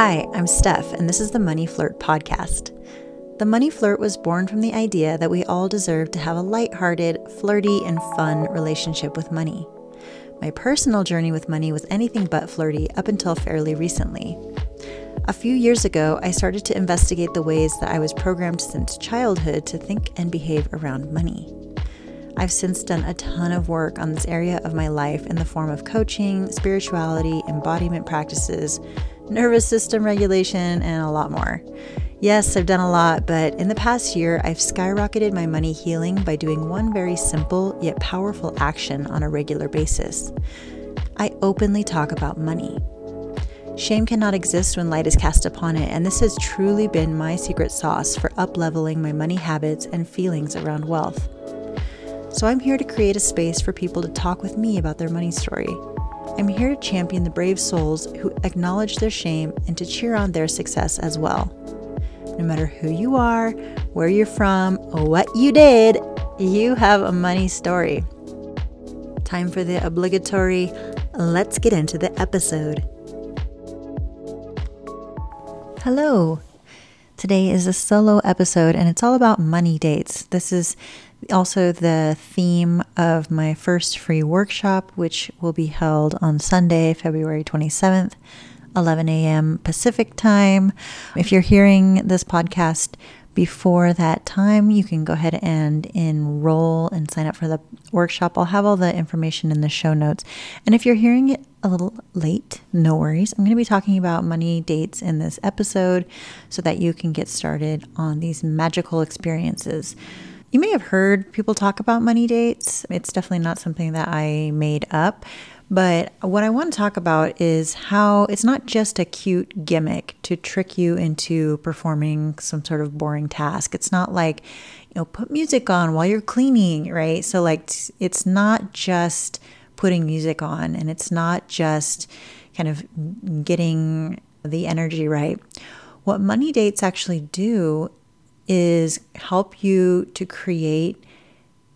Hi, I'm Steph, and this is the Money Flirt podcast. The Money Flirt was born from the idea that we all deserve to have a light-hearted, flirty, and fun relationship with money. My personal journey with money was anything but flirty up until fairly recently. A few years ago, I started to investigate the ways that I was programmed since childhood to think and behave around money. I've since done a ton of work on this area of my life in the form of coaching, spirituality, embodiment practices, nervous system regulation, and a lot more. Yes, I've done a lot, but in the past year, I've skyrocketed my money healing by doing one very simple yet powerful action on a regular basis. I openly talk about money. Shame cannot exist when light is cast upon it, and this has truly been my secret sauce for upleveling my money habits and feelings around wealth. So I'm here to create a space for people to talk with me about their money story. I'm here to champion the brave souls who acknowledge their shame and to cheer on their success as well. No matter who you are, where you're from, what you did, you have a money story. Time for the obligatory let's get into the episode. Hello. Today is a solo episode and it's all about money dates. This is also the theme of my first free workshop, which will be held on Sunday, February 27th, 11 a.m. Pacific time. If you're hearing this podcast before that time, you can go ahead and enroll and sign up for the workshop. I'll have all the information in the show notes. And if you're hearing it a little late, no worries. I'm going to be talking about money dates in this episode so that you can get started on these magical experiences. You may have heard people talk about money dates. It's definitely not something that I made up. But what I want to talk about is how it's not just a cute gimmick to trick you into performing some sort of boring task. It's not like, you know, put music on while you're cleaning, right? So, like, it's not just putting music on and it's not just kind of getting the energy right. What money dates actually do is help you to create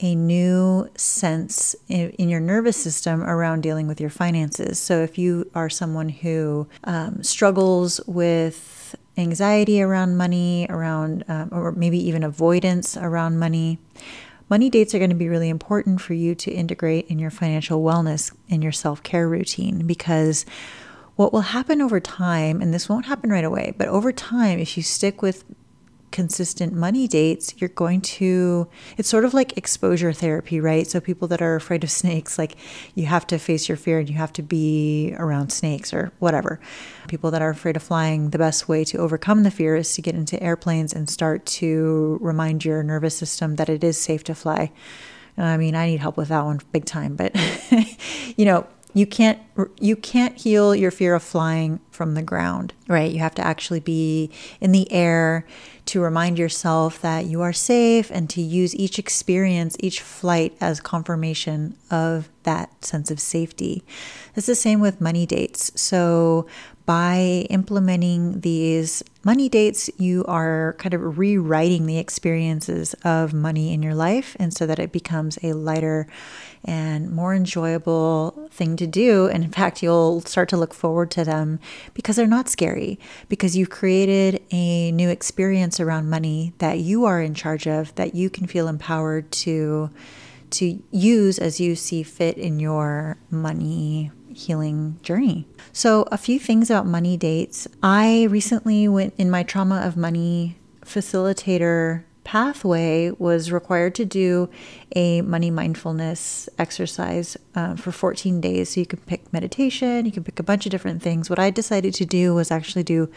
a new sense in, in, your nervous system around dealing with your finances. So, if you are someone who um, struggles with anxiety around money, around, um, or maybe even avoidance around money, money dates are going to be really important for you to integrate in your financial wellness in your self care routine because what will happen over time, and this won't happen right away, but over time, if you stick with consistent money dates, you're going to, it's sort of like exposure therapy, right? So, people that are afraid of snakes, like you have to face your fear and you have to be around snakes or whatever. People that are afraid of flying, the best way to overcome the fear is to get into airplanes and start to remind your nervous system that it is safe to fly. I mean, I need help with that one big time, but you know, you can't you can't heal your fear of flying from the ground, right? You have to actually be in the air to remind yourself that you are safe and to use each experience, each flight as confirmation of that sense of safety. It's the same with money dates. So, by implementing these money dates, you are kind of rewriting the experiences of money in your life, and so that it becomes a lighter and more enjoyable thing to do. And in fact, you'll start to look forward to them because they're not scary, because you've created a new experience around money that you are in charge of, that you can feel empowered to to use as you see fit in your money healing journey. So, a few things about money dates. I recently went in my trauma of money facilitator pathway was required to do a money mindfulness exercise uh, for 14 days. So you can pick meditation, you can pick a bunch of different things. What I decided to do was actually do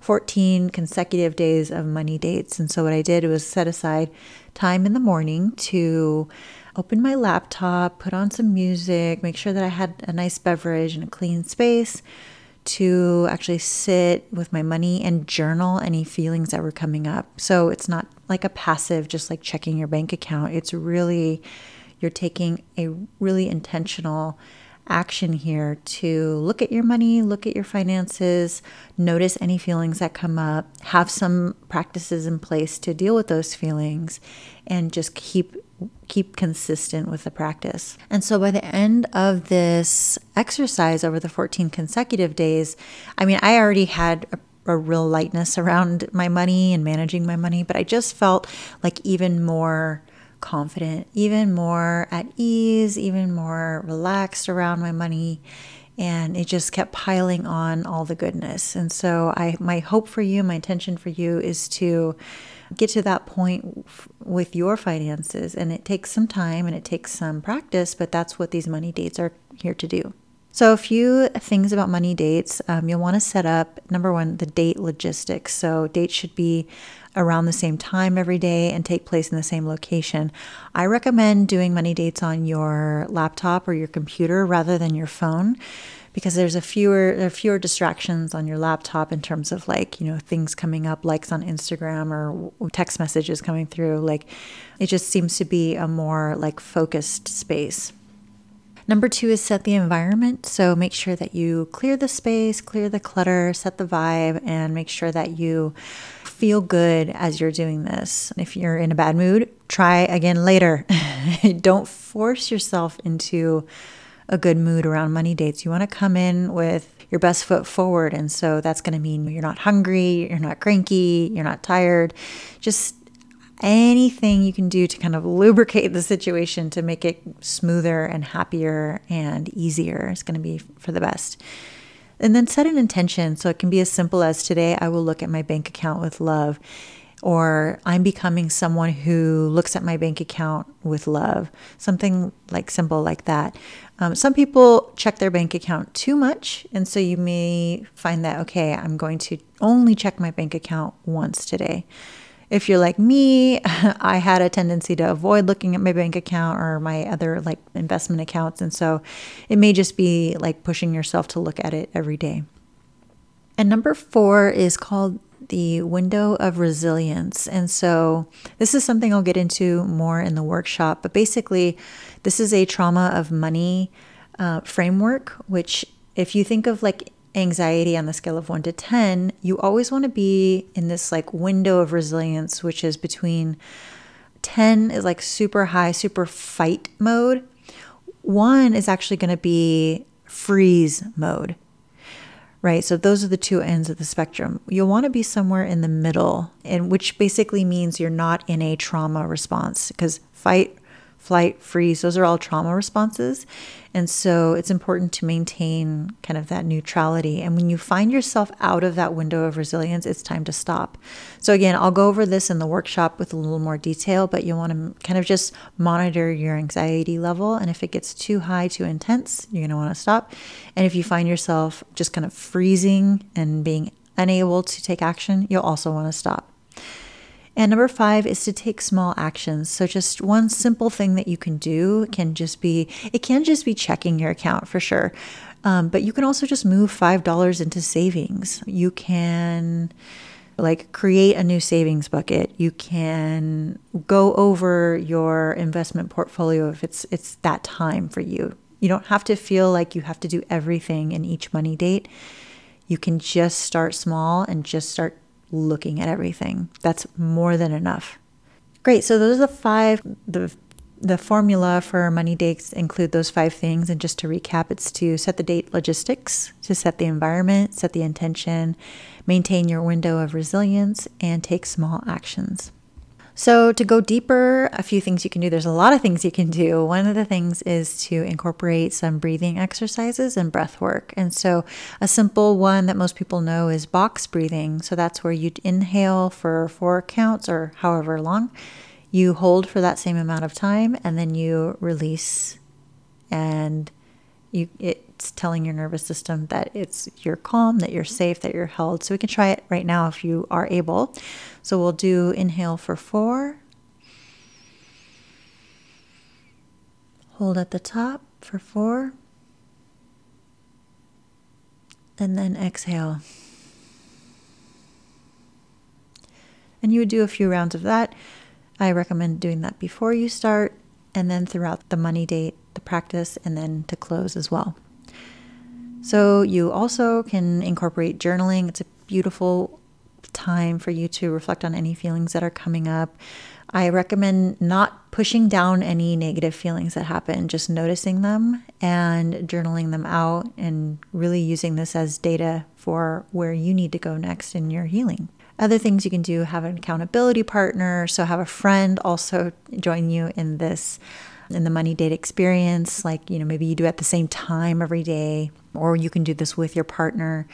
14 consecutive days of money dates. And so what I did was set aside time in the morning to open my laptop, put on some music, make sure that I had a nice beverage and a clean space to actually sit with my money and journal any feelings that were coming up. So it's not like a passive, just like checking your bank account. It's really, you're taking a really intentional action here to look at your money, look at your finances, notice any feelings that come up, have some practices in place to deal with those feelings, and just keep keep consistent with the practice. And so by the end of this exercise over the 14 consecutive days, I mean, I already had a a real lightness around my money and managing my money, but I just felt like even more confident, even more at ease, even more relaxed around my money. And it just kept piling on all the goodness. And so, I, my hope for you, my intention for you is to get to that point with your finances. And it takes some time and it takes some practice, but that's what these money dates are here to do. So, a few things about money dates. Um, you'll want to set up number one, the date logistics. So, dates should be around the same time every day and take place in the same location. I recommend doing money dates on your laptop or your computer rather than your phone because there's a fewer there are fewer distractions on your laptop in terms of like you know things coming up likes on Instagram or text messages coming through like it just seems to be a more like focused space. Number two is set the environment. So make sure that you clear the space, clear the clutter, set the vibe, and make sure that you feel good as you're doing this. If you're in a bad mood, try again later. Don't force yourself into a good mood around money dates. You want to come in with your best foot forward. And so that's going to mean you're not hungry, you're not cranky, you're not tired. Just anything you can do to kind of lubricate the situation to make it smoother and happier and easier is going to be for the best. And then set an intention. So it can be as simple as today, I will look at my bank account with love, or I'm becoming someone who looks at my bank account with love. Something like simple like that. Um, some people check their bank account too much. And so you may find that, okay, I'm going to only check my bank account once today. If you're like me, I had a tendency to avoid looking at my bank account or my other like investment accounts. And so it may just be like pushing yourself to look at it every day. And number four is called the window of resilience. And so this is something I'll get into more in the workshop. But basically, this is a trauma of money uh, framework, which if you think of like anxiety on the scale of 1 to 10, you always want to be in this like window of resilience, which is between 10 is like super high, super fight mode. 1 is actually going to be freeze mode. Right? So those are the two ends of the spectrum. You'll want to be somewhere in the middle, and which basically means you're not in a trauma response because fight flight, freeze, those are all trauma responses. And so it's important to maintain kind of that neutrality. And when you find yourself out of that window of resilience, it's time to stop. So, again, I'll go over this in the workshop with a little more detail, but you want to kind of just monitor your anxiety level. And if it gets too high, too intense, you're going to want to stop. And if you find yourself just kind of freezing and being unable to take action, you'll also want to stop. And number five is to take small actions. So just one simple thing that you can do can just be, it can just be checking your account for sure. Um, but you can also just move $5 into savings. You can like create a new savings bucket. You can go over your investment portfolio if it's it's that time for you. You don't have to feel like you have to do everything in each money date. You can just start small and just start looking at everything. That's more than enough. Great. So those are the five the the formula for money dates include those five things and just to recap it's to set the date logistics, to set the environment, set the intention, maintain your window of resilience and take small actions. So, to go deeper, a few things you can do. There's a lot of things you can do. One of the things is to incorporate some breathing exercises and breath work. And so, a simple one that most people know is box breathing. So, that's where you inhale for four counts or however long. You hold for that same amount of time and then you release and you it's telling your nervous system that it's you're calm, that you're safe, that you're held. So we can try it right now if you are able. So we'll do inhale for 4. Hold at the top for 4. And then exhale. And you would do a few rounds of that. I recommend doing that before you start and then throughout the money date the practice, and then to close as well. So, you also can incorporate journaling. It's a beautiful time for you to reflect on any feelings that are coming up. I recommend not pushing down any negative feelings that happen, just noticing them and journaling them out and really using this as data for where you need to go next in your healing. Other things you can do have an accountability partner, so have a friend also join you in this in the money date experience like you know maybe you do at the same time every day or you can do this with your partner.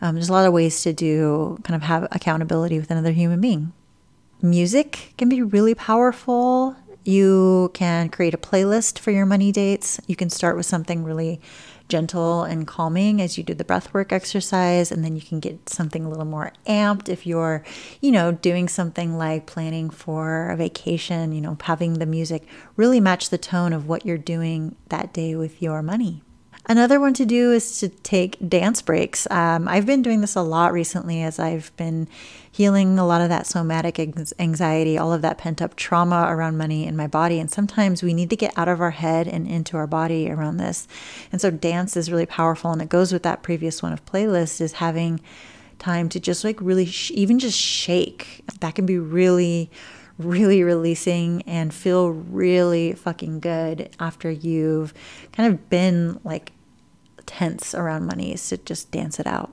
Um, there's a lot of ways to do kind of have accountability with another human being. Music can be really powerful. You can create a playlist for your money dates. You can start with something really gentle and calming as you do the breathwork exercise. And then you can get something a little more amped if you're, you know, doing something like planning for a vacation, you know, having the music really match the tone of what you're doing that day with your money. Another one to do is to take dance breaks. Um, I've been doing this a lot recently as I've been healing a lot of that somatic anxiety, all of that pent up trauma around money in my body. And sometimes we need to get out of our head and into our body around this. And so dance is really powerful. And it goes with that previous one of playlist is having time to just like really, sh- even just shake. That can be really really releasing and feel really fucking good after you've kind of been like tense around money is to just dance it out.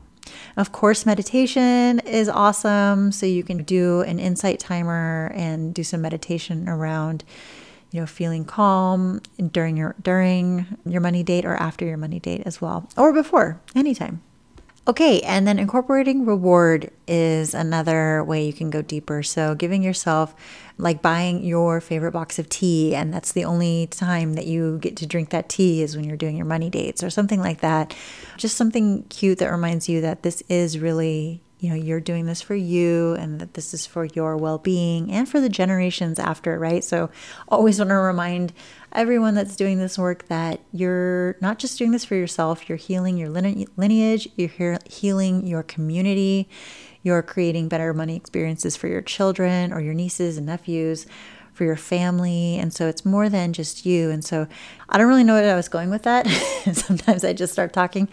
Of course, meditation is awesome. So you can do an insight timer and do some meditation around, you know, feeling calm during your during your money date or after your money date as well, or before, anytime. Okay, and then incorporating reward is another way you can go deeper. So, giving yourself, like buying your favorite box of tea, and that's the only time that you get to drink that tea is when you're doing your money dates or something like that. Just something cute that reminds you that this is really you know you're doing this for you and that this is for your well-being and for the generations after right? So always want to remind everyone that's doing this work that you're not just doing this for yourself you're healing your lineage you're healing your community you're creating better money experiences for your children or your nieces and nephews for your family. And so it's more than just you. And so I don't really know what I was going with that. Sometimes I just start talking.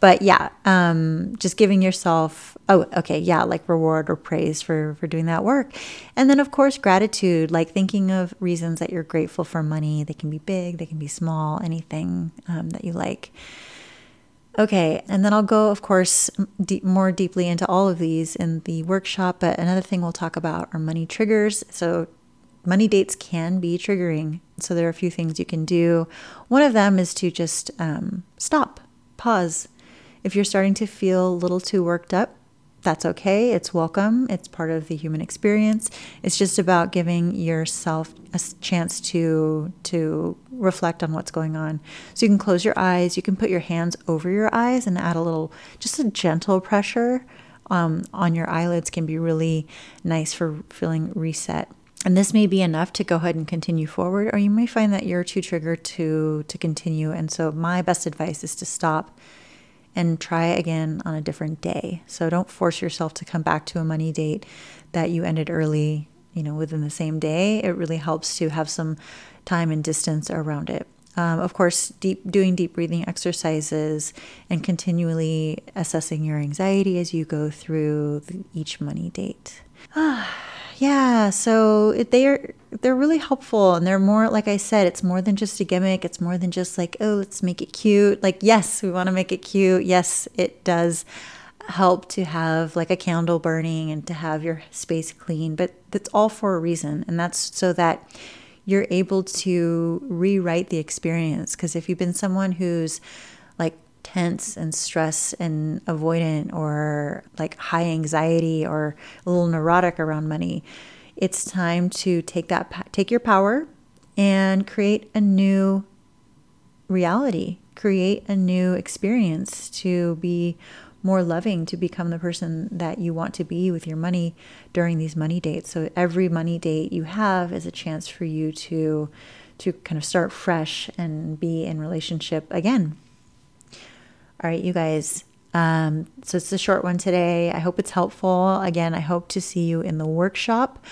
But yeah, um, just giving yourself, oh, okay, yeah, like reward or praise for, for doing that work. And then, of course, gratitude, like thinking of reasons that you're grateful for money. They can be big, they can be small, anything um, that you like. Okay, and then I'll go, of course, more deeply into all of these in the workshop. But another thing we'll talk about are money triggers. So, money dates can be triggering. So there are a few things you can do. One of them is to just um, stop, pause. If you're starting to feel a little too worked up, that's okay. It's welcome. It's part of the human experience. It's just about giving yourself a chance to to reflect on what's going on. So you can close your eyes. You can put your hands over your eyes and add a little, just a gentle pressure um, on your eyelids can be really nice for feeling reset. And this may be enough to go ahead and continue forward, or you may find that you're too triggered to to continue. And so my best advice is to stop and try again on a different day. So don't force yourself to come back to a money date that you ended early, you know, within the same day. It really helps to have some time and distance around it. Um, of course, deep doing deep breathing exercises and continually assessing your anxiety as you go through the, each money date. Yeah, so they're they're really helpful and they're more like I said, it's more than just a gimmick. It's more than just like, oh, let's make it cute. Like, yes, we want to make it cute. Yes, it does help to have like a candle burning and to have your space clean, but that's all for a reason. And that's so that you're able to rewrite the experience because if you've been someone who's tense and stress and avoidant or like high anxiety or a little neurotic around money, it's time to take that take your power and create a new reality, create a new experience to be more loving to become the person that you want to be with your money during these money dates. So every money date you have is a chance for you to to kind of start fresh and be in relationship again all right, you guys. Um, so it's a short one today. I hope it's helpful. Again, I hope to see you in the workshop.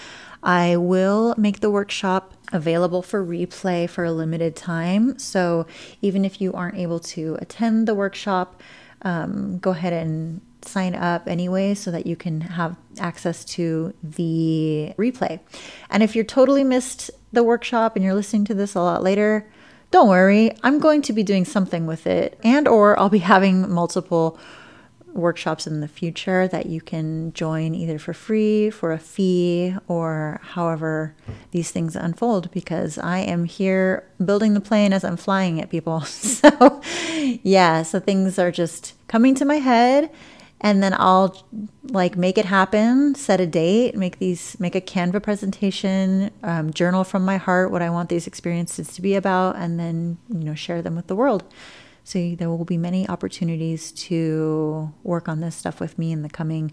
I will make the workshop available for replay for a limited time. So even if you aren't able to attend the workshop, um, go ahead and sign up anyway so that you can have access to the replay. And if you're totally missed the workshop and you're listening to this a lot later, don't worry. I'm going to be doing something with it and or I'll be having multiple workshops in the future that you can join either for free, for a fee, or however these things unfold because I am here building the plane as I'm flying it, people. So, yeah, so things are just coming to my head and then I'll like make it happen, set a date, make these, make a Canva presentation, um, journal from my heart what I want these experiences to be about, and then you know share them with the world. So there will be many opportunities to work on this stuff with me in the coming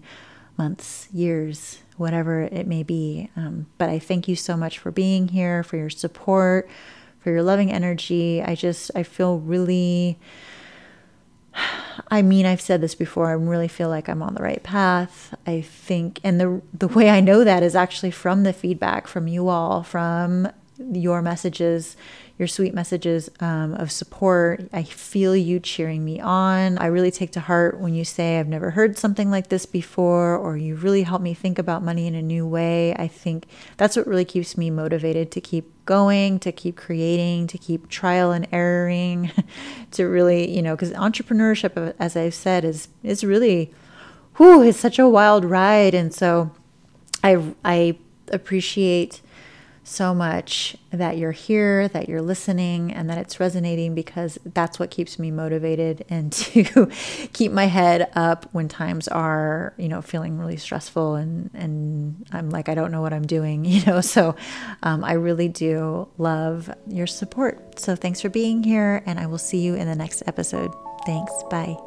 months, years, whatever it may be. Um, but I thank you so much for being here, for your support, for your loving energy. I just I feel really I mean, I've said this before. I really feel like I'm on the right path. I think, and the the way I know that is actually from the feedback from you all, from your messages, your sweet messages um, of support. I feel you cheering me on. I really take to heart when you say, I've never heard something like this before, or you really help me think about money in a new way. I think that's what really keeps me motivated to keep going, to keep creating, to keep trial and erroring, to really, you know, because entrepreneurship, as I've said, is is really, whew, it's such a wild ride. And so I, I appreciate so much that you're here, that you're listening, and that it's resonating because that's what keeps me motivated and to keep my head up when times are, you know, feeling really stressful and and I'm like I don't know what I'm doing, you know. So um, I really do love your support. So thanks for being here, and I will see you in the next episode. Thanks. Bye.